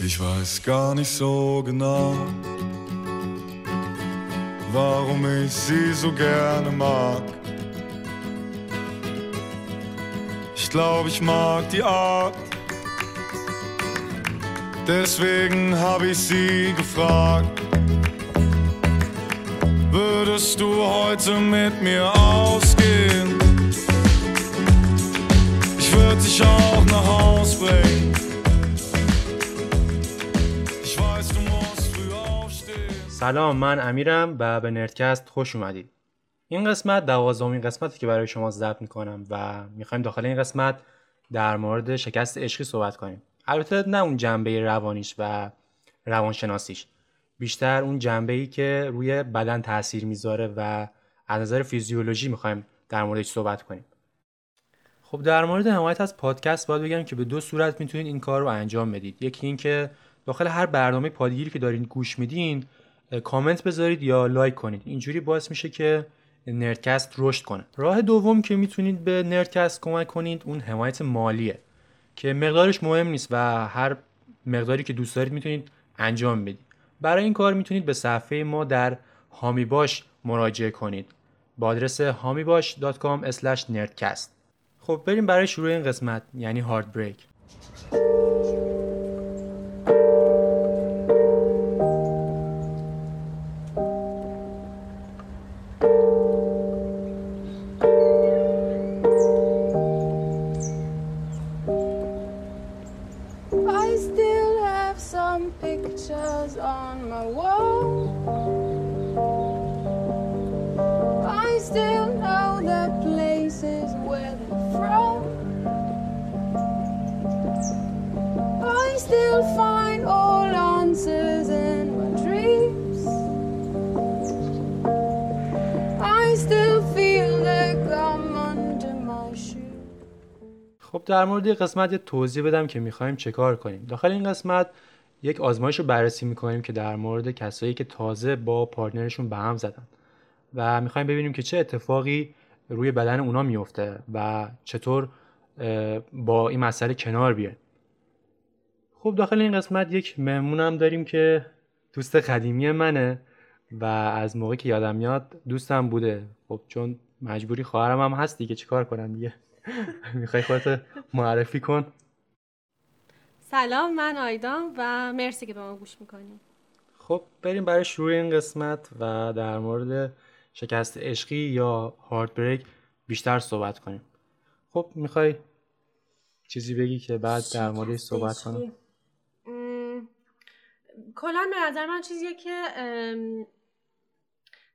Ich weiß gar nicht so genau, warum ich sie so gerne mag. Ich glaube, ich mag die Art. Deswegen habe ich sie gefragt. Würdest du heute mit mir ausgehen? Ich würde dich auch nach Haus bringen. سلام من امیرم و به نردکست خوش اومدید. این قسمت دوازدهمین قسمتی که برای شما ضبط می‌کنم و می‌خوایم داخل این قسمت در مورد شکست عشقی صحبت کنیم. البته نه اون جنبه روانیش و روانشناسیش بیشتر اون جنبه ای که روی بدن تاثیر می‌ذاره و از نظر فیزیولوژی می‌خوایم در موردش صحبت کنیم. خب در مورد حمایت از پادکست باید بگم که به دو صورت می‌تونید این کار رو انجام بدید. یکی اینکه داخل هر برنامه پادگیری که دارین گوش میدین کامنت بذارید یا لایک کنید. اینجوری باعث میشه که نردکست رشد کنه. راه دوم که می‌تونید به نردکست کمک کنید اون حمایت مالیه که مقدارش مهم نیست و هر مقداری که دوست دارید می‌تونید انجام بدید. برای این کار می‌تونید به صفحه ما در هامی باش مراجعه کنید. با آدرس hamibash.com nerdcast خب بریم برای شروع این قسمت یعنی هارد بریک. خب در مورد قسمت یه توضیح بدم که می‌خوایم چه کار کنیم. داخل این قسمت یک آزمایش رو بررسی می‌کنیم که در مورد کسایی که تازه با پارتنرشون به هم زدن. و می‌خوایم ببینیم که چه اتفاقی روی بدن اونا میفته و چطور با این مسئله کنار بیایم. خب داخل این قسمت یک مهمونم داریم که دوست قدیمی منه و از موقعی که یادم میاد دوستم بوده. خب چون مجبوری خواهرم هم هست دیگه چیکار کنم دیگه. می‌خوای خودت معرفی کن. سلام من آیدام و مرسی که به ما گوش می‌کنی. خب بریم برای شروع این قسمت و در مورد شکست عشقی یا هارد بریک بیشتر صحبت کنیم. خب می‌خوای چیزی بگی که بعد در مورد صحبت کنم کلا به نظر من چیزیه که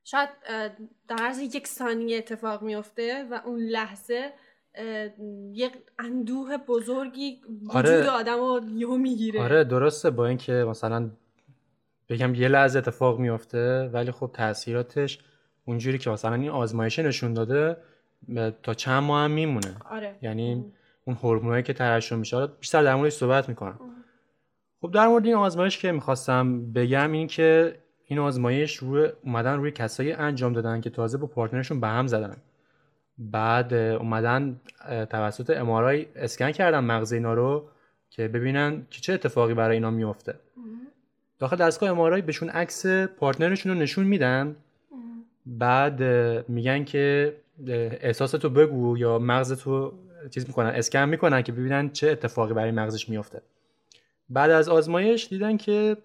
شاید در عرض یک ثانیه اتفاق میفته و اون لحظه یک اندوه بزرگی وجود آره. آدم رو یهو می‌گیره. آره درسته با اینکه مثلا بگم یه لحظه اتفاق میفته ولی خب تاثیراتش اونجوری که مثلا این آزمایشه نشون داده تا چند ماه هم میمونه. آره. یعنی اون هورمونایی که ترشح میشه بیشتر در موردش صحبت می‌کنم. خب در مورد این آزمایش که می‌خواستم بگم این که این آزمایش روی اومدن روی کسایی انجام دادن که تازه با پارتنرشون به هم زدن. بعد اومدن توسط امارای اسکن کردن مغز اینا رو که ببینن که چه اتفاقی برای اینا میفته داخل دستگاه امارای بهشون عکس پارتنرشون رو نشون میدن. بعد میگن که احساستو بگو یا مغزتو چیز می‌کنن اسکن می‌کنن که ببینن چه اتفاقی برای مغزش میفته بعد از آزمایش دیدن که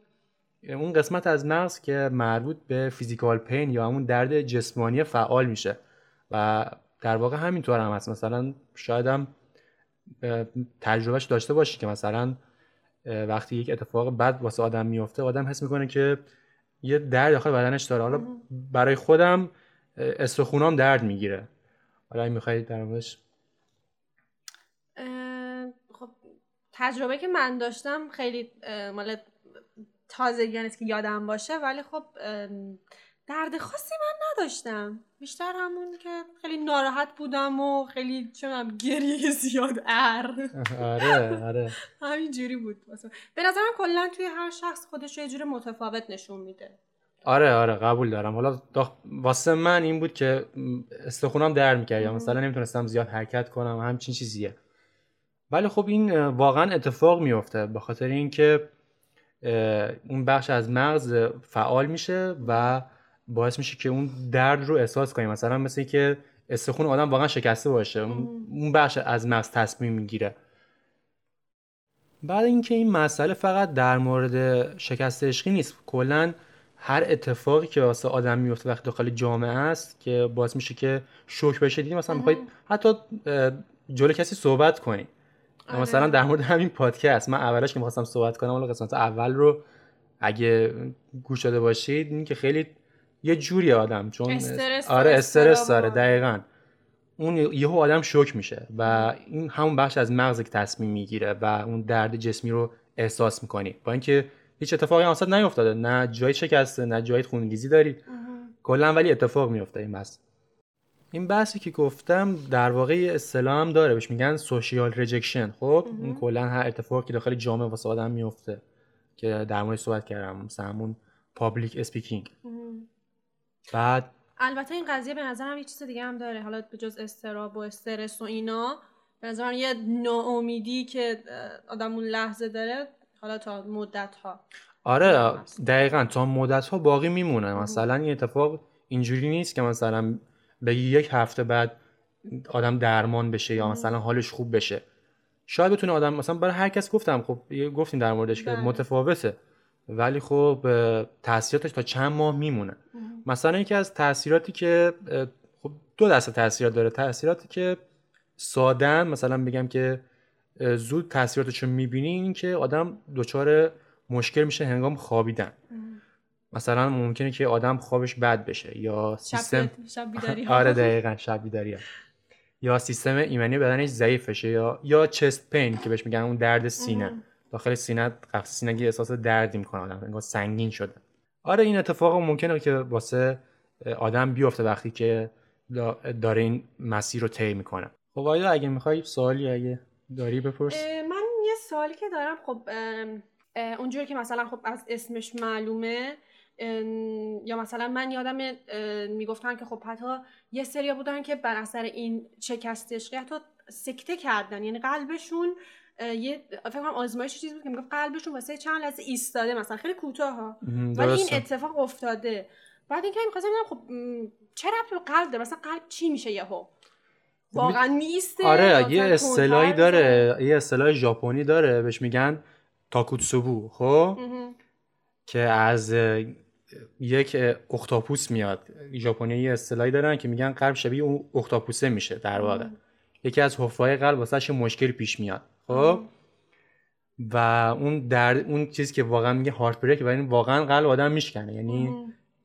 اون قسمت از مغز که مربوط به فیزیکال پین یا همون درد جسمانی فعال میشه و در واقع همینطور هم هست. مثلا شاید هم تجربهش داشته باشی که مثلا وقتی یک اتفاق بد واسه آدم میفته آدم حس می‌کنه که یه درد داخل بدنش داره. حالا برای خودم استخونام درد می‌گیره. حالا این میخوایی در موردش؟ خب تجربه که من داشتم خیلی مال تازگی نیست که یادم باشه ولی خب درد خاصی من نداشتم. بیشتر همون که خیلی ناراحت بودم و خیلی چونم گریه زیاد ار. آره آره. همین جوری بود. به نظرم کلا توی هر شخص خودش یه جور متفاوت نشون میده. آره آره قبول دارم. حالا واسه من این بود که استخونام درد می‌کرد. یا مثلا نمی‌تونستم زیاد حرکت کنم همچین چیزیه. ولی خب این واقعا اتفاق میفته به خاطر اینکه اون بخش از مغز فعال میشه و باعث میشه که اون درد رو احساس کنیم. مثلا مثل که استخون آدم واقعا شکسته باشه. اون اون بخش از مغز تصمیم می‌گیره. بعد اینکه این مسئله فقط در مورد شکست عشقی نیست. کلا هر اتفاقی که واسه آدم میفته وقتی داخل جامعه است که باعث میشه که شوک بشه. دیدیم مثلا می‌خواید حتی اه، جلو کسی صحبت کنی. آره. مثلا در مورد همین پادکست. من اولش که می‌خواستم صحبت کنم ولی قسمت اول رو اگه گوش داده باشید این که خیلی یه جوری آدم چون استرس آره استرس داره و- دقیقا. اون یهو آدم شوک میشه و این همون بخش از مغز که تصمیم می‌گیره و اون درد جسمی رو احساس می‌کنی. با اینکه هیچ اتفاقی واسط نیفتاده. نه جای شکسته نه جای خونریزی داری. کلا ولی اتفاق میفته این بحث. این بحثی که گفتم در واقع اصطلاح هم داره. بهش میگن social rejection خب این کلا هر اتفاقی که داخل جامعه واسه آدم میفته که در مورد صحبت کردم مثلا همون public speaking بعد البته این قضیه به نظرم یه چیز دیگه هم داره. حالا به جز اضطراب و استرس و اینا به نظرم یه ناامیدی که آدم اون لحظه داره حالا تا مدت ها آره دقیقا تا مدت ها باقی میمونه. مثلا این اتفاق اینجوری نیست که مثلا بگی یک هفته بعد آدم درمان بشه یا مثلا حالش خوب بشه. شاید بتونه آدم مثلا برای هر کس گفتم خب گفتیم در موردش که بله. متفاوته. ولی خب تاثیراتش تا چند ماه میمونه. مثلا یکی از تاثیراتی که خب دو دسته تاثیرات داره. تاثیراتی که سادن مثلا بگم که زود تاثیراتش رو می‌بینی این که آدم دچار مشکل میشه هنگام خوابیدن. مثلا ممکنه که آدم خوابش بد بشه یا سیستم شب, بیداری آره دقیقا شب بیداری ها. یا سیستم ایمنی بدنش ضعیف بشه یا یا چست پین که بهش میگن اون درد سینه. داخل سینه قفسه سینگی احساس دردی می‌کنه آدم انگار سنگین شده. آره این اتفاق ممکنه که واسه آدم بیفته وقتی که دا- داره این مسیر رو طی می‌کنه. خب آیا اگه می‌خوای سوالی اگه داری بپرس؟ من یه سوالی که دارم خب اونجوری که مثلا خب از اسمش معلومه یا مثلا من یادم می‌گفتن که خب حتی یه سریا بودن که بر اثر این شکست عشقی حتی سکته کردن. یعنی قلبشون یه فکر کنم آزمایش چیزی بود که می‌گفت قلبشون واسه چند لحظه ایستاده مثلا. خیلی کوتاه ها ولی این. اتفاق افتاده. بعد اینکه می‌خواستم ببینم خب ربطی به قلب داره؟ مثلا قلب چی میشه یهو؟ واقعا میسته آره یه اصطلاحی داره. یه اصطلاح ژاپنی داره. بهش میگن تاکوتسوبو خب؟ که از یک اختاپوس میاد. ژاپنی یه اصطلاحی دارن که میگن قلب شبیه اون اختاپوسه میشه در واقع. یکی از حفره‌های قلب واسه مشکلی پیش میاد. خب؟ و اون در اون چیزی که واقعا میگه هارت بریک و این واقعا قلب آدم میشکنه. یعنی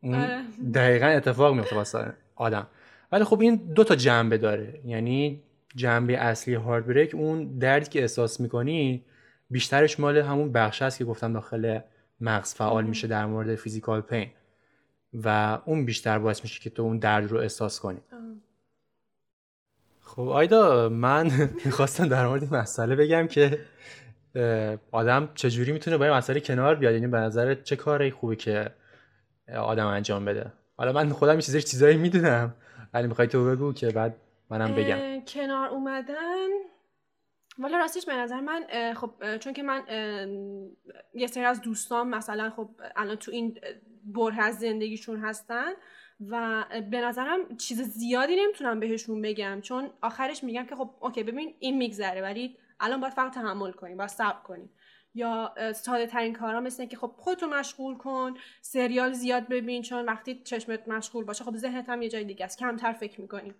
اون آره. دقیقا اتفاق میفته واسه آدم. ولی خب این دو تا جنبه داره. یعنی جنبه اصلی هارت بریک اون دردی که احساس می‌کنی بیشترش مال همون بخش هست که گفتم داخل مغز فعال میشه در مورد فیزیکال پین و اون بیشتر باعث میشه که تو اون درد رو احساس کنی. خب آیدا من می‌خواستم در مورد این مسئله بگم که آدم چجوری می‌تونه با این مسئله کنار بیاد؟ یعنی به نظر چه کاری خوبه که آدم انجام بده؟ حالا من خودم چیزش چیزایی می‌دونم ولی می‌خوای تو بگو که بعد منم بگم. کنار اومدن؟ والا راستش به نظر من خب چون که من یه سری از دوستان مثلا خب الان تو این بره از زندگیشون هستن و به نظرم چیز زیادی نمی‌تونم بهشون بگم. چون آخرش میگم که خب اوکی ببین این میگذره ولی الان باید فقط تحمل کنیم باید صبر کنیم. یا ساده ترین کارا مثل که خب خودتو مشغول کن سریال زیاد ببین چون وقتی چشمت مشغول باشه خب ذهنت هم یه جای دیگه است. کمتر فکر می‌کنی.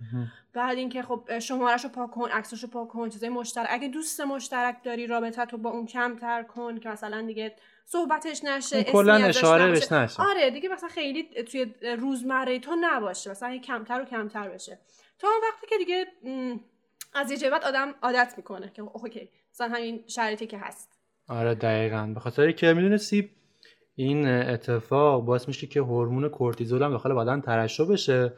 بعد اینکه خب شمارهشو پاک کن عکساشو پاک کن چیزای مشترک. اگه دوست مشترک داری رابطت رو با اون کمتر کن که مثلا دیگه صحبتش نشه کلا اشاره. بهش نشه. آره دیگه مثلا خیلی توی روزمره تو نباشه مثلا کمتر و کمتر بشه. تا اون وقتی که دیگه از یه بعد آدم عادت می‌کنه که اوکی مثلا همین شرایطی که هست. آره دقیقا. به خاطر که می‌دونستی این اتفاق باعث میشه که هورمون کورتیزول هم داخل بدن ترشح بشه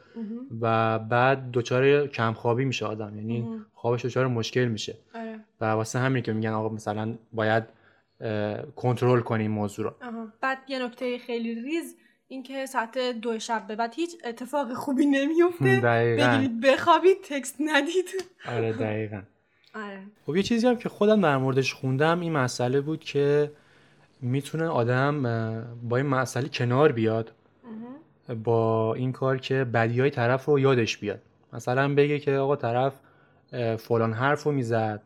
و بعد دچار کمخوابی میشه آدم. یعنی خوابش دچار مشکل میشه. آره. و واسه همینه که میگن آقا مثلا باید کنترل کنیم موضوع رو. بعد یه نکته خیلی ریز اینکه ساعت دو شب به بعد هیچ اتفاق خوبی نمیفته. دقیقاً. بگیرید بخوابید تکست ندید. آره دقیقا. آره. خب یه چیزی هم که خودم در موردش خوندم این مسئله بود که می‌تونه آدم با این مسئله کنار بیاد. با این کار که بدی های طرف رو یادش بیاد. مثلا بگه که آقا طرف فلان حرف رو می‌زد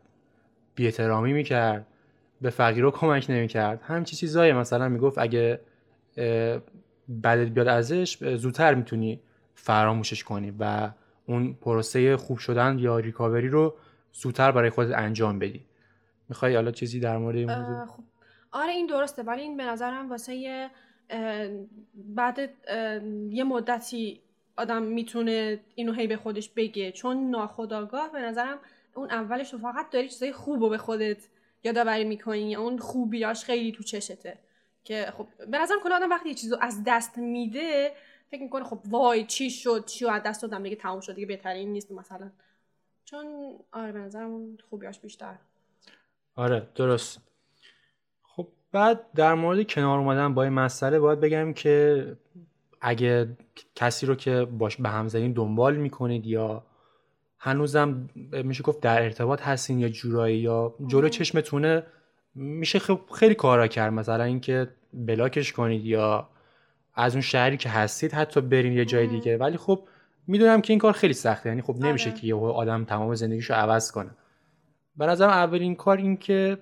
بیاحترامی می‌کرد. به فقیرها کمک نمی‌کرد. همچی چیزایی مثلا می‌گفت اگه بدت بیاد ازش زودتر می‌تونی فراموشش کنی و اون پروسه خوب شدن یا ریکاوری رو زودتر برای خودت انجام بدی. می‌خوای حالا چیزی در مورد این موضوع؟ خب. آره این درسته. ولی این به نظرم واسه بعد یه مدتی آدم می‌تونه اینو هی به خودش بگه. چون ناخداگاه به نظرم اون اولش فقط داری چیزای خوب رو به خودت یادآوری می‌کنی؟ اون خوبیاش خیلی تو چشته. که خب به نظرم کلا آدم وقتی یه چیزو از دست میده فکر می‌کنه خب وای چی شد؟ چی از دست دادم؟ دیگه تموم شد دیگه بهترین نیست مثلا. چون آره به نظرم خوبیاش بیشتر. آره درست. خب بعد در مورد کنار اومدن با این مسئله باید بگم که اگه کسی رو که باش به هم زدین دنبال می‌کنید یا هنوزم میشه گفت در ارتباط هستین یا جورایی یا جلو چشمتونه میشه خب خیلی کارا کرد. مثلا اینکه بلاکش کنید یا از اون شهری که هستید حتی برین یه جای دیگه. ولی خب می‌دونم که این کار خیلی سخته. یعنی خب نمیشه آره. که یه آدم تمام زندگیشو عوض کنه. به نظرم اولین کار این که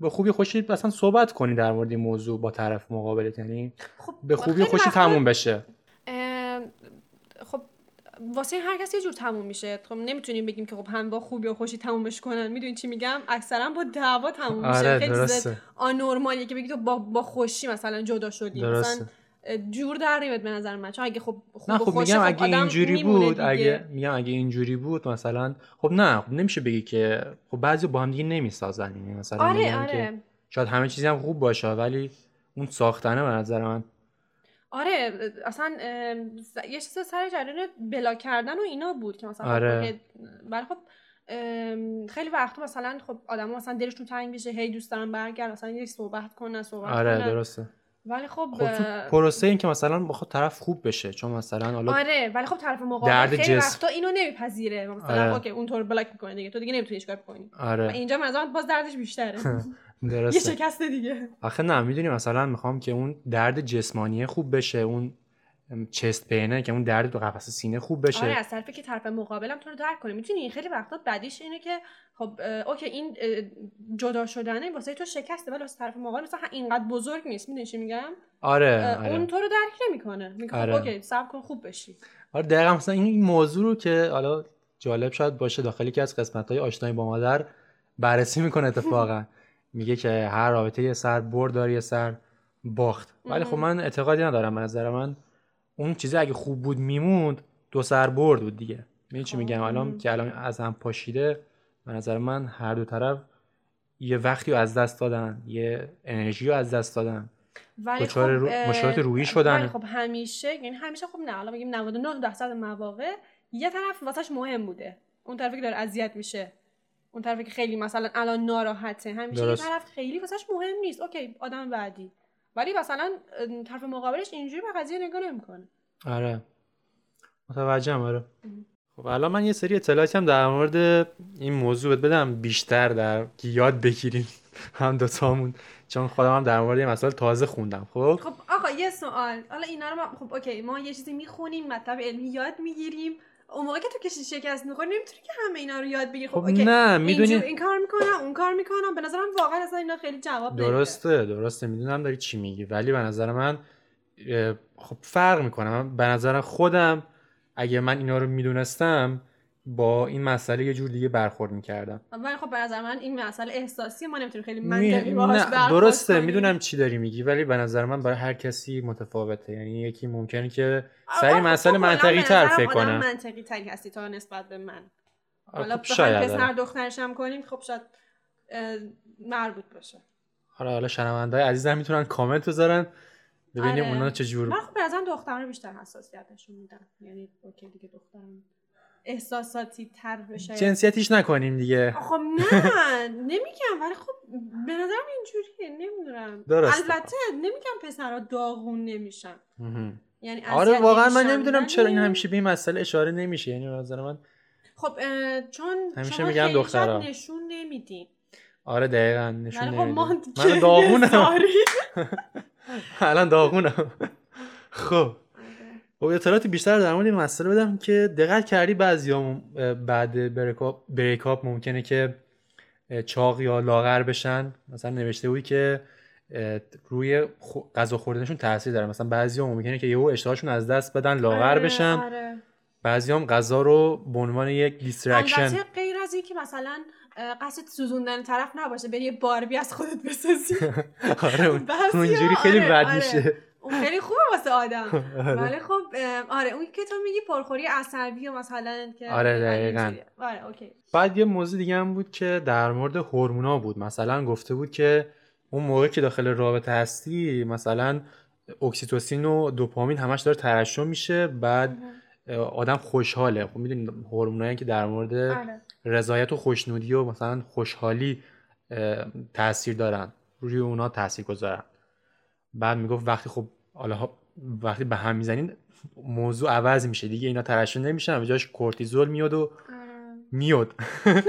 به خوبی خوشی اصلا صحبت کنی در مورد این موضوع با طرف مقابلت. یعنی خب به خوبی خوشی تموم بشه. واسه هر کسی یه جور تموم میشه. خب نمی‌تونیم بگیم که خب هم با خوبی و خوشی تمومش کنن. می‌دونی چی میگم؟ اکثرا با دعوا تموم میشه. آره خیلی درسته. آنورمالیه که بگی تو با, با خوشی مثلا جدا شدی. درسته. مثلا جور در نمیاد به نظر من. چون اگه خب خوب نه خب میگم خب اگه اینجوری بود دیگه. اگه میگم اگه اینجوری بود مثلا خب نه خب نمیشه بگی که خب بعضی با هم دیگه نمی‌سازن. یعنی مثلا آره میگن که آره. شاید همه چیزی هم خوب باشه ولی اون ساختنه به نظر من آره اصلا یه چیز سر جریان بلا کردن و اینا بود که مثلا آره. خب، ولی خب خیلی وقت مثلا خب آدم مثلا دلشون تنگ بشه هی دوست دارن برگرد مثلا یه صحبت کنن صحبت آره کنن درسته ولی خب, خب تو پروسه این که مثلا بخواد طرف خوب بشه چون مثلا حالا آره ولی خب طرف مقابل درد خیلی جسم. وقتا اینو نمیپذیره مثلا آره. اوکی اون تو رو بلاک می‌کنه دیگه تو دیگه نمی‌تونی چیکار کنی آره اینجا مثلا باز دردش بیشتره یه درسته. شکست دیگه. آخه نه می‌دونی مثلا می‌خوام که اون درد جسمانی خوب بشه اون chest pain ه که اون درد تو قفسه سینه خوب بشه. آره از طرفی که طرف مقابلم تو رو درک کنه می‌تونی خیلی وقتا بدیش اینه که خب okay این جدا شدنه واسه تو شکسته ولی واسه طرف مقابل مثلا اینقدر بزرگ نیست. می‌دونی چی میگم؟ آره آره. اون تو رو درک نمی‌کنه. میگه خب آره. okay صبر کن خوب بشی. آره دقیقا مثلا این این موضوع رو که حالا جالب شاید باشه داخل یکی از قسمت های آشنایی با مادر بررسی می‌کنه اتفاقا. میگه که هر رابطه یه سر برد داره یه سر باخت. ولی خب. من اعتقادی ندارم به نظر من. اون چیزی اگه خوب بود میموند دو سر برد بود دیگه. می‌دونی چی میگم. الان که الان از هم پاشیده به نظر من هر دو طرف یه وقتی رو از دست دادن یه انرژی رو از دست دادن. ولی دچار رو- مشکلات روحی شدن. ولی خب همیشه یعنی همیشه خب نه حالا بگیم 99 درصد مواقع یه طرف واسش مهم بوده. اون طرفی که داره اذیت میشه. اون طرفی که خیلی مثلا الان ناراحته. همیشه. یه طرف خیلی واسش مهم نیست. okay آدم بعدی. ولی مثلا طرف مقابلش اینجوری به قضیه نگاه نمی‌کنه. آره. متوجهم آره. خب الان من یه سری اطلاعاتی هم در مورد این موضوع بدم. بیشتر در که یاد بگیریم هم دوتامون. چون خودم هم در مورد این مسائل تازه خوندم خب؟ خب آقا یه سوال. حالا اینا رو ما خب okay ما یه چیزی می‌خونیم مطلب علمی یاد می‌گیریم. اون موقع که تو کشی شکست می‌خوری نمی‌تونی که همه اینا رو یاد بگیری. خب, خب اوکی نه می‌دونی این کار می‌کنم اون کار می‌کنم. به نظرم واقعا اصلا اینا خیلی جواب نمیده. درسته درسته می‌دونم داری چی میگی. ولی به نظر من خب فرق می‌کنه. من به نظر خودم اگه من اینا رو می‌دونستم با این مسئله یه جور دیگه برخورد می‌کردم ولی خب به نظر من این مسئله احساسی ما نمی‌تونیم خیلی می... منطقی باهاش نه برخورد درسته. می‌دونم چی داری میگی ولی به نظر من برای هر کسی متفاوته یعنی یکی ممکنه که سری خب مسئله کلاً منطقی تر فکر کنه منطقی تری هستی تا نسبت به من حالا خب شاید پسر. دخترش هم کنیم خب شاید مربوط باشه آره حالا شنونده عزیزم می‌تونن کامنت بذارن ببینیم آره. اونا چه جور من خب به نظرم دخترها بیشتر حساسیت نشون میدن یعنی اوکی دیگه دخترم احساساتی تر بشه. جنسیتیش نکنیم دیگه. خب نه نمیگم ولی خب به نظرم اینجوریه نمی‌دونم. البته نمیگم پسرها داغون نمیشن. یعنی آره اذیت واقعا من نمی‌دونم چرا این همیشه به این مسئله اشاره نمیشه. یعنی به نظر من خب چون همیشه خیلی دخترها. نشون نمیدین. آره دقیقا نشون خب نمیده ما من داغونم. الان داغونم. خب. خب اطلاعات بیشتر در مورد این مسئله بدم که دقت کردی بعضی بعد بریکاپ بریکاپ ممکنه که چاق یا لاغر بشن. مثلا نوشته بودی که روی غذا خوردنشون تاثیر داره. مثلا بعضی ممکنه که یهو اشتهاشون از دست بدن لاغر آره، بشن. آره. بعضی هم غذا رو به عنوان یک distraction البته غیر از این که مثلا قصد سوزوندن طرف نباشه بری یه باربی از خودت بسازی. آره اون- بعضیا اونجوری خیلی آره، بد آره. میشه. اون خیلی خوبه واسه آدم. آره. ولی خب آره اون که تو میگی پرخوری عصبی و مثلا که آره، دقیقاً. اینجوریه. آره okay. بعد یه موضوع دیگه هم بود که در مورد هورمونا بود. مثلا گفته بود که اون موقع که داخل رابطه هستی مثلا اکسیتوسین و دوپامین همش داره ترشح میشه. بعد آدم خوشحاله. خب می‌دونید هورمونایی که در مورد آره. رضایت و خوشنودی و مثلا خوشحالی تاثیر دارن. روی اونا تاثیر گذارن. بعد می‌گفت وقتی خب حالا وقتی به هم می‌زنین موضوع عوض میشه دیگه اینا ترشح نمیشن به جاش کورتیزول میاد و آره. میاد.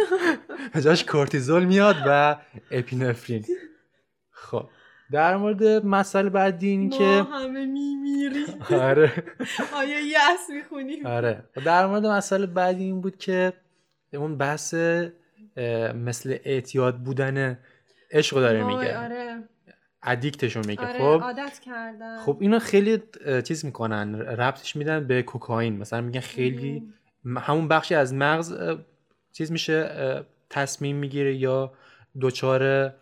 به جاش کورتیزول میاد و اپینفرین. خب. در مورد مسئله بعدی این ما که همه میمیریم. آره. آیا یس می‌خونیم؟ آره. و در مورد مسئله بعدی این بود که اون بحث مثل اعتیاد بودن عشق داره میگه. آره. ادیکتشون میگه. آره خب؟ عادت کردن. خب اینو خیلی چیز می‌کنن ربطش میدن به کوکائین. مثلا میگن خیلی م- همون بخشی از مغز چیز میشه تصمیم می‌گیره یا دچار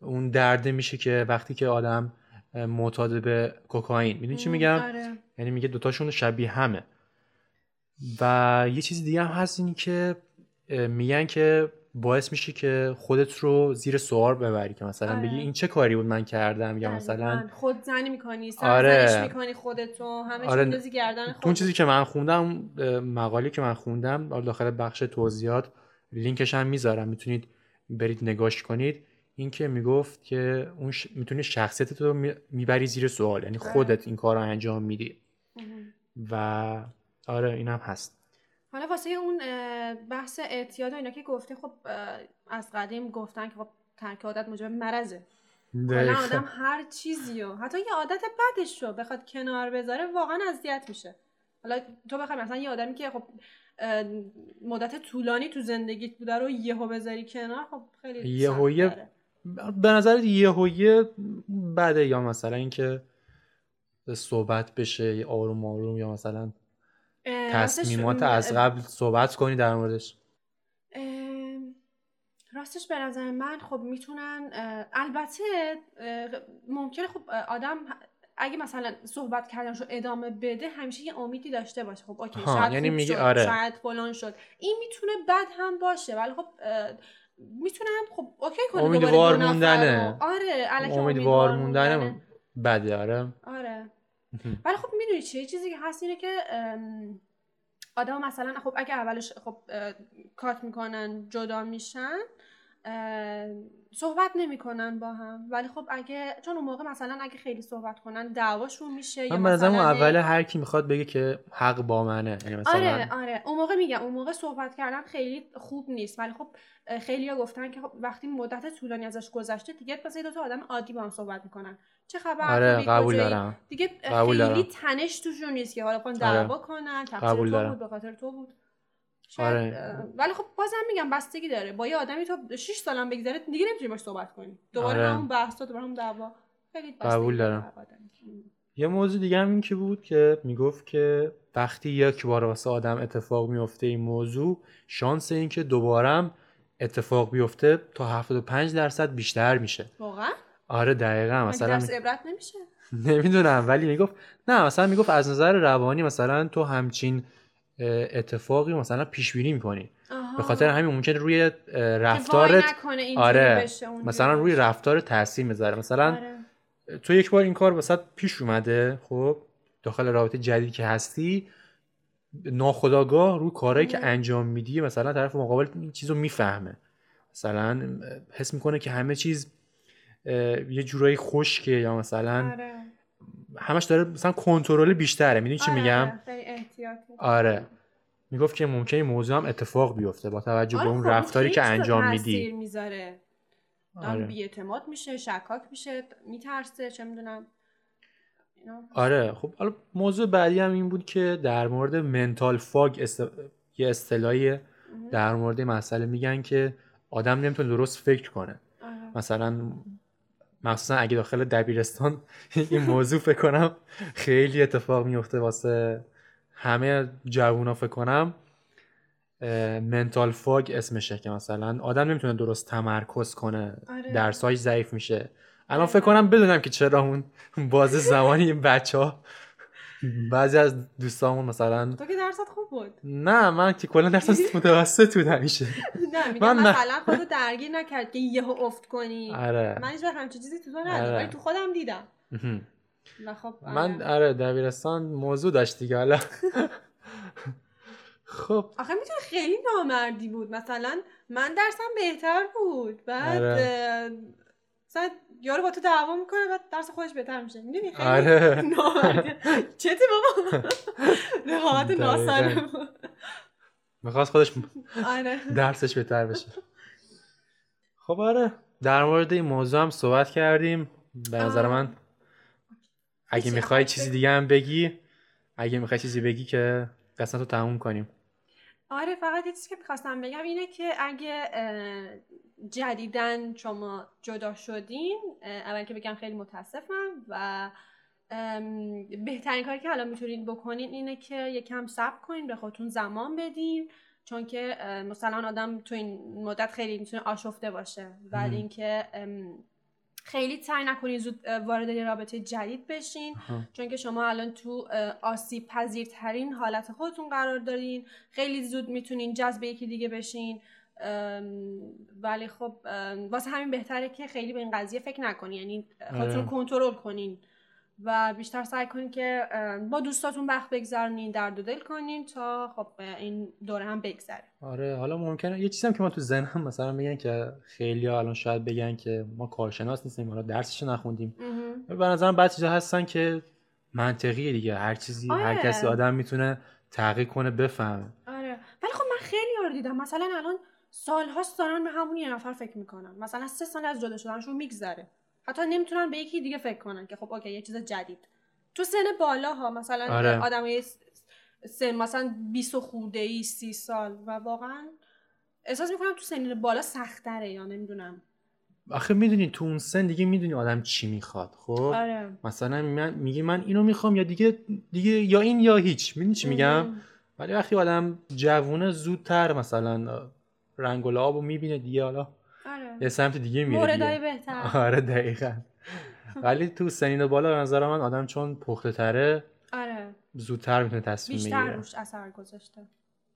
اون درده میشه که وقتی که آدم معتاد به کوکائین. می‌دونی چی میگم؟ آره. یعنی میگه دوتاشون شبیه همه. و یه چیز دیگه هم هست این که میگن که باعث میشه که خودت رو زیر سوال ببری که مثلا آره. بگی این چه کاری بود من کردم یا. مثلا خود زنی می‌کنی آره. سرزنش می‌کنی خودتو همه آره. آره. چیزی گردن تو اون خودت چیزی که من خوندم اه، مقاله که من خوندم داخل بخش توضیحات لینکش هم می‌ذارم می‌تونید برید نگاش کنید این که می‌گفت که اون ش... می‌تونی شخصیتت رو می- می‌بری زیر سوال یعنی آره. خودت این کار رو انجام میدی. و آره اینم هست حالا واسه اون بحث اعتیاد و اینا که گفتی خب از قدیم گفتن که خب ترک عادت موجب مرضه کلا دقیقاً. آدم هر چیزی رو حتی یه عادت بدش رو بخواد کنار بذاره واقعا اذیت میشه حالا تو بخوای مثلا یه آدمی که خب مدت طولانی تو زندگیت بوده رو یهو بذاری کنار خب خیلی یهویه سخت‌تره. به نظر یهویه بده یا مثلا اینکه صحبت بشه یه آروم آروم یا مثلا تصمیمات از قبل صحبت کنی در موردش. راستش به نظر من خب می‌تونن البته ممکنه خب آدم اگه مثلا صحبت کردنشو ادامه بده همیشه یه امیدی داشته باشه. خب اوکی شاید یعنی شد آره. شاید فلان شد. این می‌تونه بد هم باشه ولی خب هم خب اوکی کنه امیدوار موندنه. آره امیدوار موندن بده آره. آره. ولی خب می‌دونی چه چیزی که هست اینه که آدم مثلا خب اگه اولش خب کات می‌کنن جدا میشن صحبت نمی‌کنن با هم. ولی خب اگه چون اون موقع مثلا اگه خیلی صحبت کنن دعواشون میشه من اون مثلا اول هر کی می‌خواد بگه که حق با منه. یعنی مثلا آره آره. اون موقع میگم اون موقع صحبت کردن خیلی خوب نیست. ولی خب خیلی ها گفتن که خب وقتی مدت طولانی ازش گذشته دیگه مثلا دو تا آدم عادی با هم صحبت می‌کنن. چه خبر؟ آره قبول؟ دارم. دیگه قبول خیلی دارم. تنش توشون نیست که حالا آره. دعوا کنن تقصیر قبول تو. بود به خاطر تو بود. آره. ولی خب بازم میگم بستگی داره. با یه آدمی تو 6 سالم بگذره دیگه نمی‌تونی باش صحبت کنی. دوباره آره. همون بحث دوباره همون دعوا. خیلی قبول داره دارم. یه موضوع دیگه هم این که بود که می‌گفت که وقتی یک بار واسه آدم اتفاق میفته این موضوع شانس این که دوبارم اتفاق بیفته تا 75 درصد بیشتر میشه. واقعا؟ آره دقیقا. مگه مثلا درس عبرت نمیشه؟ نمی‌دونم ولی می‌گفت نه مثلا می‌گفت از نظر روانی مثلا تو همچین اتفاقی مثلا پیش بینی می‌کنی به خاطر همین ممکنه روی رفتارت آره مثلا روی. رفتار تاثیر می‌ذاره مثلا آره. تو یک بار این کار وسط پیش اومده خب داخل رابطه جدید که هستی ناخداگاه روی کارهایی که ام. انجام میدی مثلا طرف مقابل این چیز رو می‌فهمه مثلا حس می‌کنه که همه چیز یه جورایی خشکه یا مثلا آره. همش داره مثلا کنترل بیشتره. می‌دونی چی آره، میگم؟ آره. آره. می‌گفت که ممکنه موضوع هم اتفاق بیفته با توجه آره به اون خب، رفتاری که انجام میدی. می‌ذاره. آره. بیاعتماد میشه شکاک میشه میترسه چه می‌دونم. آره خب حالا موضوع بعدی هم این بود که در مورد منتال فاگ است... یه اصطلاحی در مورد مسئله میگن که آدم نمی‌تونه درست فکر کنه. آره. مثلا مخصوصا اگه داخل دبیرستان این موضوع فکر کنم خیلی اتفاق میفته واسه همه جوونا فکر کنم. منتال فاگ اسمشه که مثلا آدم نمی‌تونه درست تمرکز کنه. آره. درساش ضعیف میشه. الان فکر کنم بدونم که چرا اون باز زمانی این بچه ها بعضی از دوستامون مثلا تو که درست خوب بود. نه من که کلا درس متوسط بود همیشه. نه میگم من. مثلا خودتو درگیر نکرد که یهو افت کنی. آره. من هیچ وقت همچین چیزی تو تو ندیدم آره. ولی تو خودم دیدم. خب من آره. آره دبیرستان موضوع داشت دیگه حالا. خب. آخه می‌تونه خیلی نامردی بود. مثلا من درسم بهتر بود. بعد آره. مثلا یارو با تو دعوا می‌کنه بعد درس خودش بهتر میشه. می‌دونی؟ خیلی آره. چتی بابا؟ رقابت. ناسالم. می‌خواست خودش آره. درسش بهتر بشه. خب آره. در مورد این موضوع هم صحبت کردیم. به نظر. من اگه می‌خوای چیزی دیگه هم بگی اگه می‌خوای چیزی بگی که قسمت رو تموم کنیم. آره فقط یه چیزی که می‌خواستم بگم اینه که اگه جدیدن شما جدا شدین اول که بگم خیلی متاسفم و بهترین کاری که الان می‌تونید بکنین اینه که یکم صبر کنین به خودتون زمان بدین چون که مثلا آدم تو این مدت خیلی می‌تونه آشفته باشه مهم. اینکه خیلی سعی نکنین زود وارد یه رابطه جدید بشین. چون که شما الان تو آسیب پذیرترین حالت خودتون قرار دارین. خیلی زود می‌تونین جذب یکی دیگه بشین. ولی خب واسه همین بهتره که خیلی به این قضیه فکر نکنین. یعنی خودتون آره. کنترل کنین. و بیشتر سعی کنین که با دوستاتون وقت بگذرونین درد و دل کنین تا خب این دوره هم بگذره. آره حالا ممکنه یه چیزی هم که من تو ذهنم مثلا میگن که خیلی الان شاید بگن که ما کارشناس نیستیم حالا درسش نخوندیم. به نظرم بعضی چیزا هستن که منطقیه دیگه. هر چیزی هر آره. کسی آدم می‌تونه تحقیق کنه بفهمه. آره. ولی خب من خیلی یار دیدم. مثلا الان سالهاست دارن به همون یه نفر فکر می‌کنن. مثلا سه سال از جدا شدنشون میگذره. حتی نمی‌تونن به یکی دیگه فکر کنن که خب اوکی یه چیز جدید. تو سن بالا ها مثلا آره. آدمای سن مثلا 20 و خورده ای 30 سال و واقعا احساس می‌کنم تو سنین بالا سختره یا نمی‌دونم. آخه می‌دونی تو اون سن دیگه می‌دونی آدم چی می‌خواد خب؟ آره. مثلا من میگی من اینو می‌خوام یا دیگه دیگه یا این یا هیچ می‌دونی چی میگم. ولی وقتی آدم جوونه زودتر مثلا رنگ و لعابو می‌بینه دیگه حالا یه سمت دیگه میره موردای. بهتر. آره دقیقا. ولی تو سنین بالا به نظر من آدم چون پخته تره آره. زودتر می‌تونه تصمیم بیشتر بگیره. روش اثر گذاشته.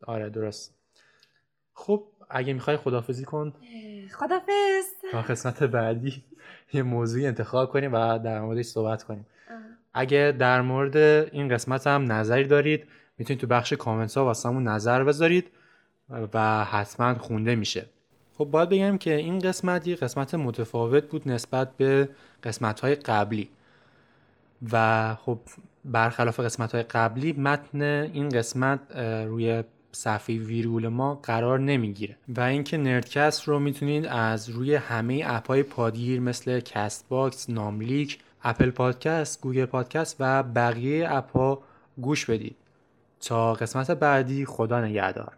آره درست. خب اگه می‌خوای خدافزی کن. خدافظ تا قسمت بعدی یه موضوعی انتخاب کنیم و در موردش صحبت کنیم. آه. اگه در مورد این قسمت هم نظری دارید می‌تونید تو بخش کامنت ها واسمون نظر بذارید و حتما خونده میشه. خب باید بگم که این قسمت یه قسمت متفاوت بود نسبت به قسمت های قبلی. و خب برخلاف قسمت های قبلی متن این قسمت روی صفحه ویرگول ما قرار نمی‌گیره. و اینکه نردکست رو می‌تونید از روی همه اپهای پادگیر مثل کست باکس، ناملیک، اپل پادکست، گوگل پادکست و بقیه اپها گوش بدید. تا قسمت بعدی خدا نگهدار.